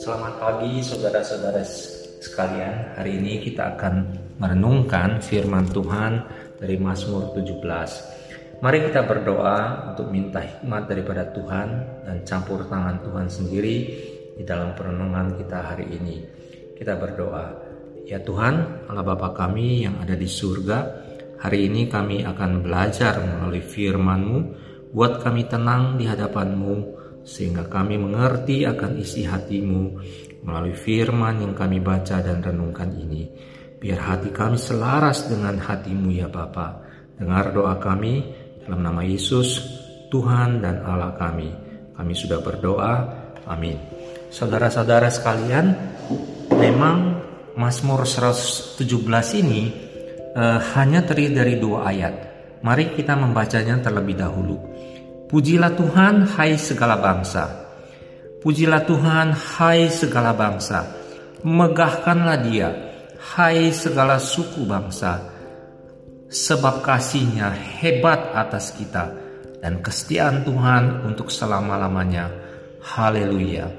Selamat pagi saudara-saudara sekalian. Hari ini kita akan merenungkan firman Tuhan dari Mazmur 17. Mari kita berdoa untuk minta hikmat daripada Tuhan dan campur tangan Tuhan sendiri di dalam perenungan kita hari ini. Kita berdoa, ya Tuhan, Allah Bapa kami yang ada di surga, hari ini kami akan belajar melalui firman-Mu, buat kami tenang di hadapan-Mu, sehingga kami mengerti akan isi hatimu melalui firman yang kami baca dan renungkan ini. Biar hati kami selaras dengan hatimu ya Bapa. Dengar doa kami dalam nama Yesus, Tuhan dan Allah kami. Kami sudah berdoa. Amin. Saudara-saudara sekalian, memang Mazmur 117 ini uh, hanya terdiri dari dua ayat. Mari kita membacanya terlebih dahulu. Pujilah Tuhan, hai segala bangsa. Pujilah Tuhan, hai segala bangsa. Megahkanlah Dia, hai segala suku bangsa. Sebab kasihnya hebat atas kita dan kesetiaan Tuhan untuk selama-lamanya. Haleluya.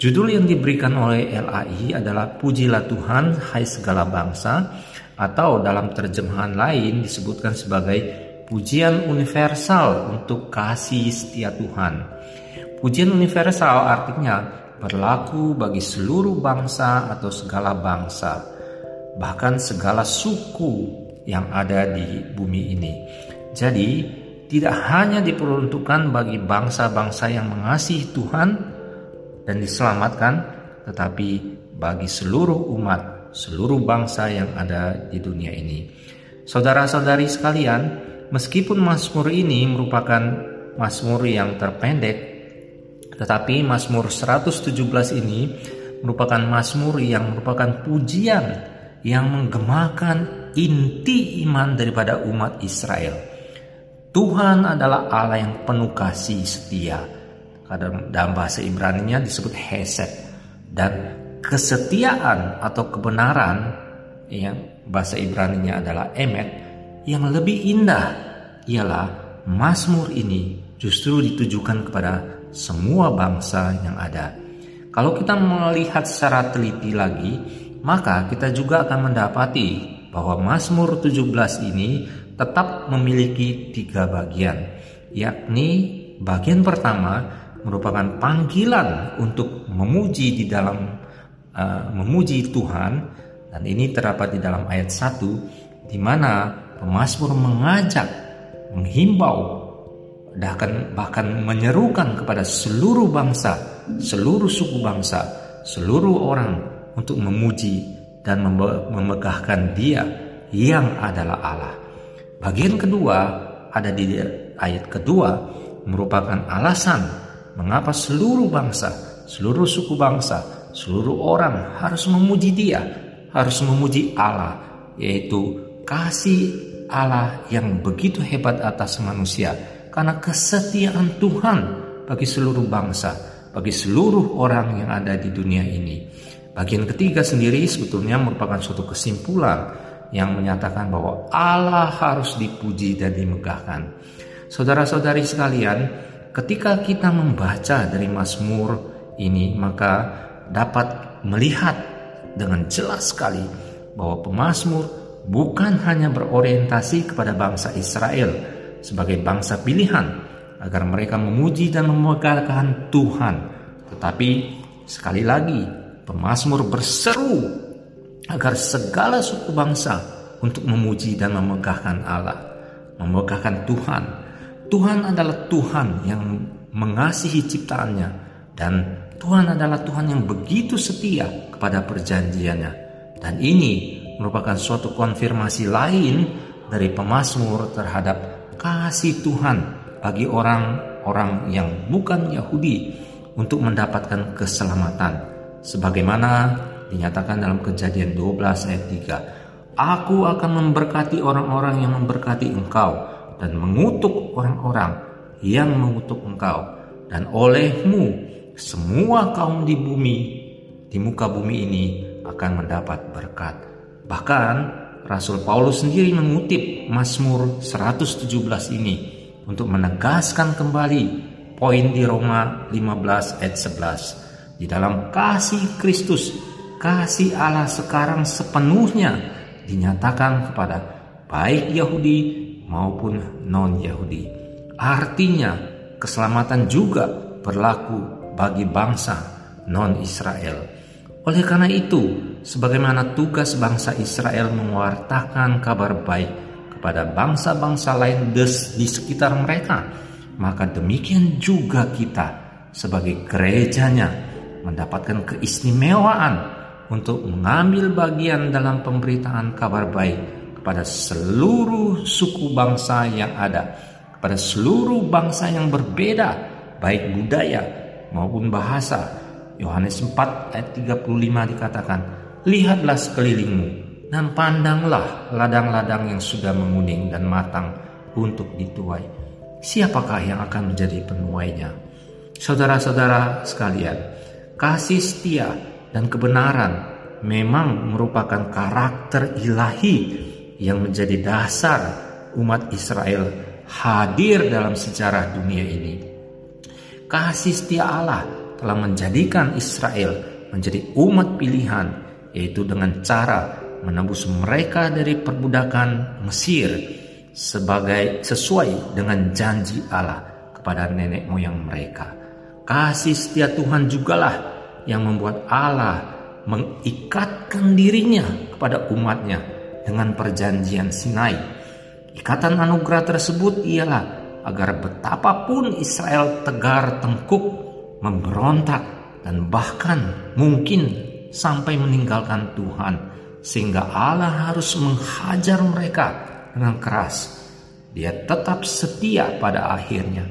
Judul yang diberikan oleh LAI adalah Pujilah Tuhan, hai segala bangsa, atau dalam terjemahan lain disebutkan sebagai pujian universal untuk kasih setia Tuhan. Pujian universal artinya berlaku bagi seluruh bangsa atau segala bangsa, bahkan segala suku yang ada di bumi ini. Jadi, tidak hanya diperuntukkan bagi bangsa-bangsa yang mengasihi Tuhan dan diselamatkan, tetapi bagi seluruh umat, seluruh bangsa yang ada di dunia ini. Saudara-saudari sekalian, Meskipun Mazmur ini merupakan Mazmur yang terpendek, tetapi Mazmur 117 ini merupakan Mazmur yang merupakan pujian yang menggemakan inti iman daripada umat Israel. Tuhan adalah Allah yang penuh kasih setia. Dalam bahasa Ibrani-nya disebut Hesed dan kesetiaan atau kebenaran yang bahasa Ibrani-nya adalah Emet yang lebih indah ialah Mazmur ini justru ditujukan kepada semua bangsa yang ada. Kalau kita melihat secara teliti lagi, maka kita juga akan mendapati bahwa Mazmur 17 ini tetap memiliki tiga bagian, yakni bagian pertama merupakan panggilan untuk memuji di dalam uh, memuji Tuhan dan ini terdapat di dalam ayat 1 di mana Pemasmur mengajak, menghimbau, bahkan bahkan menyerukan kepada seluruh bangsa, seluruh suku bangsa, seluruh orang untuk memuji dan memegahkan Dia yang adalah Allah. Bagian kedua ada di ayat kedua merupakan alasan mengapa seluruh bangsa, seluruh suku bangsa, seluruh orang harus memuji Dia, harus memuji Allah, yaitu kasih Allah yang begitu hebat atas manusia karena kesetiaan Tuhan bagi seluruh bangsa, bagi seluruh orang yang ada di dunia ini. Bagian ketiga sendiri sebetulnya merupakan suatu kesimpulan yang menyatakan bahwa Allah harus dipuji dan dimegahkan. Saudara-saudari sekalian, ketika kita membaca dari Mazmur ini maka dapat melihat dengan jelas sekali bahwa pemazmur bukan hanya berorientasi kepada bangsa Israel sebagai bangsa pilihan agar mereka memuji dan memegahkan Tuhan, tetapi sekali lagi pemazmur berseru agar segala suku bangsa untuk memuji dan memegahkan Allah, memegahkan Tuhan. Tuhan adalah Tuhan yang mengasihi ciptaannya dan Tuhan adalah Tuhan yang begitu setia kepada perjanjiannya. Dan ini merupakan suatu konfirmasi lain dari pemazmur terhadap kasih Tuhan bagi orang-orang yang bukan Yahudi untuk mendapatkan keselamatan. Sebagaimana dinyatakan dalam kejadian 12 ayat 3 Aku akan memberkati orang-orang yang memberkati engkau dan mengutuk orang-orang yang mengutuk engkau. Dan olehmu semua kaum di bumi di muka bumi ini akan mendapat berkat Bahkan Rasul Paulus sendiri mengutip Mazmur 117 ini untuk menegaskan kembali poin di Roma 15 ayat 11. Di dalam kasih Kristus, kasih Allah sekarang sepenuhnya dinyatakan kepada baik Yahudi maupun non-Yahudi. Artinya, keselamatan juga berlaku bagi bangsa non-Israel. Oleh karena itu, sebagaimana tugas bangsa Israel mewartakan kabar baik kepada bangsa-bangsa lain di sekitar mereka, maka demikian juga kita sebagai gerejanya mendapatkan keistimewaan untuk mengambil bagian dalam pemberitaan kabar baik kepada seluruh suku bangsa yang ada, kepada seluruh bangsa yang berbeda, baik budaya maupun bahasa, Yohanes 4 ayat 35 dikatakan, Lihatlah sekelilingmu dan pandanglah ladang-ladang yang sudah menguning dan matang untuk dituai. Siapakah yang akan menjadi penuainya? Saudara-saudara sekalian, kasih setia dan kebenaran memang merupakan karakter ilahi yang menjadi dasar umat Israel hadir dalam sejarah dunia ini. Kasih setia Allah telah menjadikan Israel menjadi umat pilihan, yaitu dengan cara menembus mereka dari perbudakan Mesir sebagai sesuai dengan janji Allah kepada nenek moyang mereka. Kasih setia Tuhan jugalah yang membuat Allah mengikatkan dirinya kepada umatnya dengan perjanjian Sinai. Ikatan anugerah tersebut ialah agar betapapun Israel tegar tengkuk memberontak dan bahkan mungkin sampai meninggalkan Tuhan sehingga Allah harus menghajar mereka dengan keras. Dia tetap setia pada akhirnya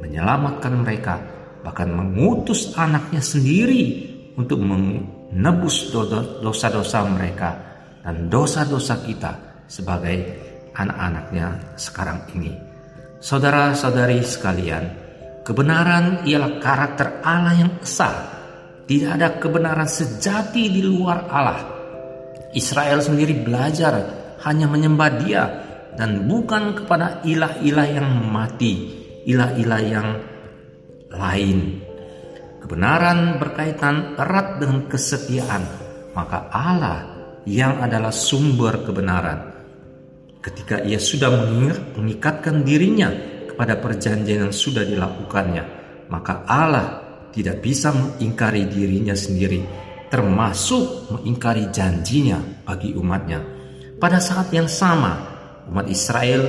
menyelamatkan mereka bahkan mengutus anaknya sendiri untuk menebus dosa-dosa mereka dan dosa-dosa kita sebagai anak-anaknya sekarang ini. Saudara-saudari sekalian, Kebenaran ialah karakter Allah yang esa. Tidak ada kebenaran sejati di luar Allah. Israel sendiri belajar hanya menyembah Dia dan bukan kepada ilah-ilah yang mati, ilah-ilah yang lain. Kebenaran berkaitan erat dengan kesetiaan, maka Allah yang adalah sumber kebenaran. Ketika ia sudah mengikatkan dirinya pada perjanjian yang sudah dilakukannya, maka Allah tidak bisa mengingkari dirinya sendiri, termasuk mengingkari janjinya bagi umatnya. Pada saat yang sama, umat Israel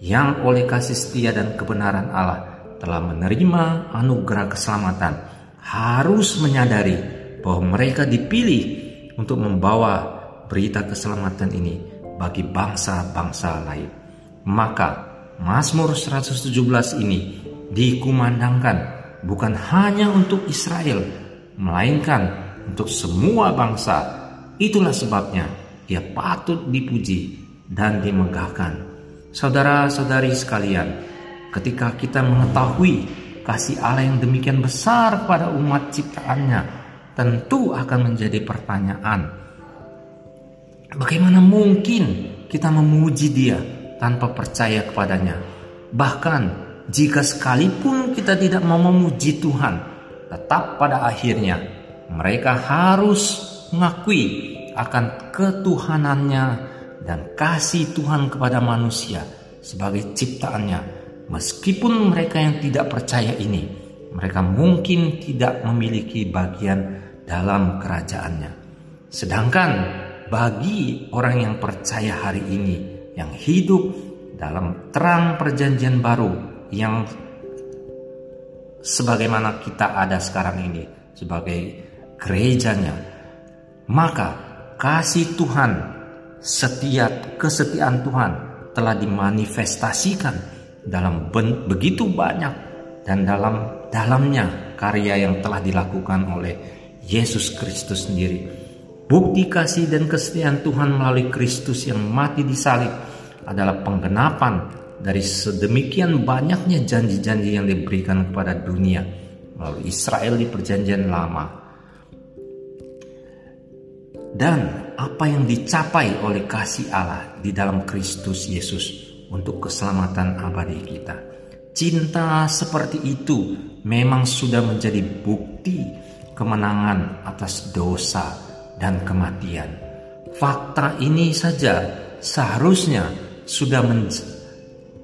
yang oleh kasih setia dan kebenaran Allah telah menerima anugerah keselamatan harus menyadari bahwa mereka dipilih untuk membawa berita keselamatan ini bagi bangsa-bangsa lain. Maka Mazmur 117 ini dikumandangkan bukan hanya untuk Israel, melainkan untuk semua bangsa. Itulah sebabnya dia patut dipuji dan dimegahkan. Saudara-saudari sekalian, ketika kita mengetahui kasih Allah yang demikian besar pada umat ciptaannya, tentu akan menjadi pertanyaan. Bagaimana mungkin kita memuji dia tanpa percaya kepadanya. Bahkan jika sekalipun kita tidak mau memuji Tuhan, tetap pada akhirnya mereka harus mengakui akan ketuhanannya dan kasih Tuhan kepada manusia sebagai ciptaannya. Meskipun mereka yang tidak percaya ini, mereka mungkin tidak memiliki bagian dalam kerajaannya. Sedangkan bagi orang yang percaya hari ini, yang hidup dalam terang perjanjian baru yang sebagaimana kita ada sekarang ini sebagai gerejanya. Maka kasih Tuhan setiap kesetiaan Tuhan telah dimanifestasikan dalam begitu banyak dan dalam dalamnya karya yang telah dilakukan oleh Yesus Kristus sendiri. Bukti kasih dan kesetiaan Tuhan melalui Kristus yang mati di salib adalah penggenapan dari sedemikian banyaknya janji-janji yang diberikan kepada dunia melalui Israel di perjanjian lama. Dan apa yang dicapai oleh kasih Allah di dalam Kristus Yesus untuk keselamatan abadi kita. Cinta seperti itu memang sudah menjadi bukti kemenangan atas dosa dan kematian. Fakta ini saja seharusnya sudah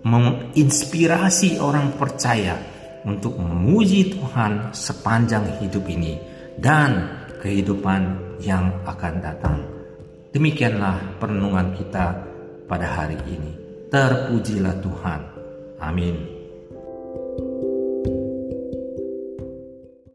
menginspirasi orang percaya untuk memuji Tuhan sepanjang hidup ini dan kehidupan yang akan datang. Demikianlah perenungan kita pada hari ini. Terpujilah Tuhan. Amin.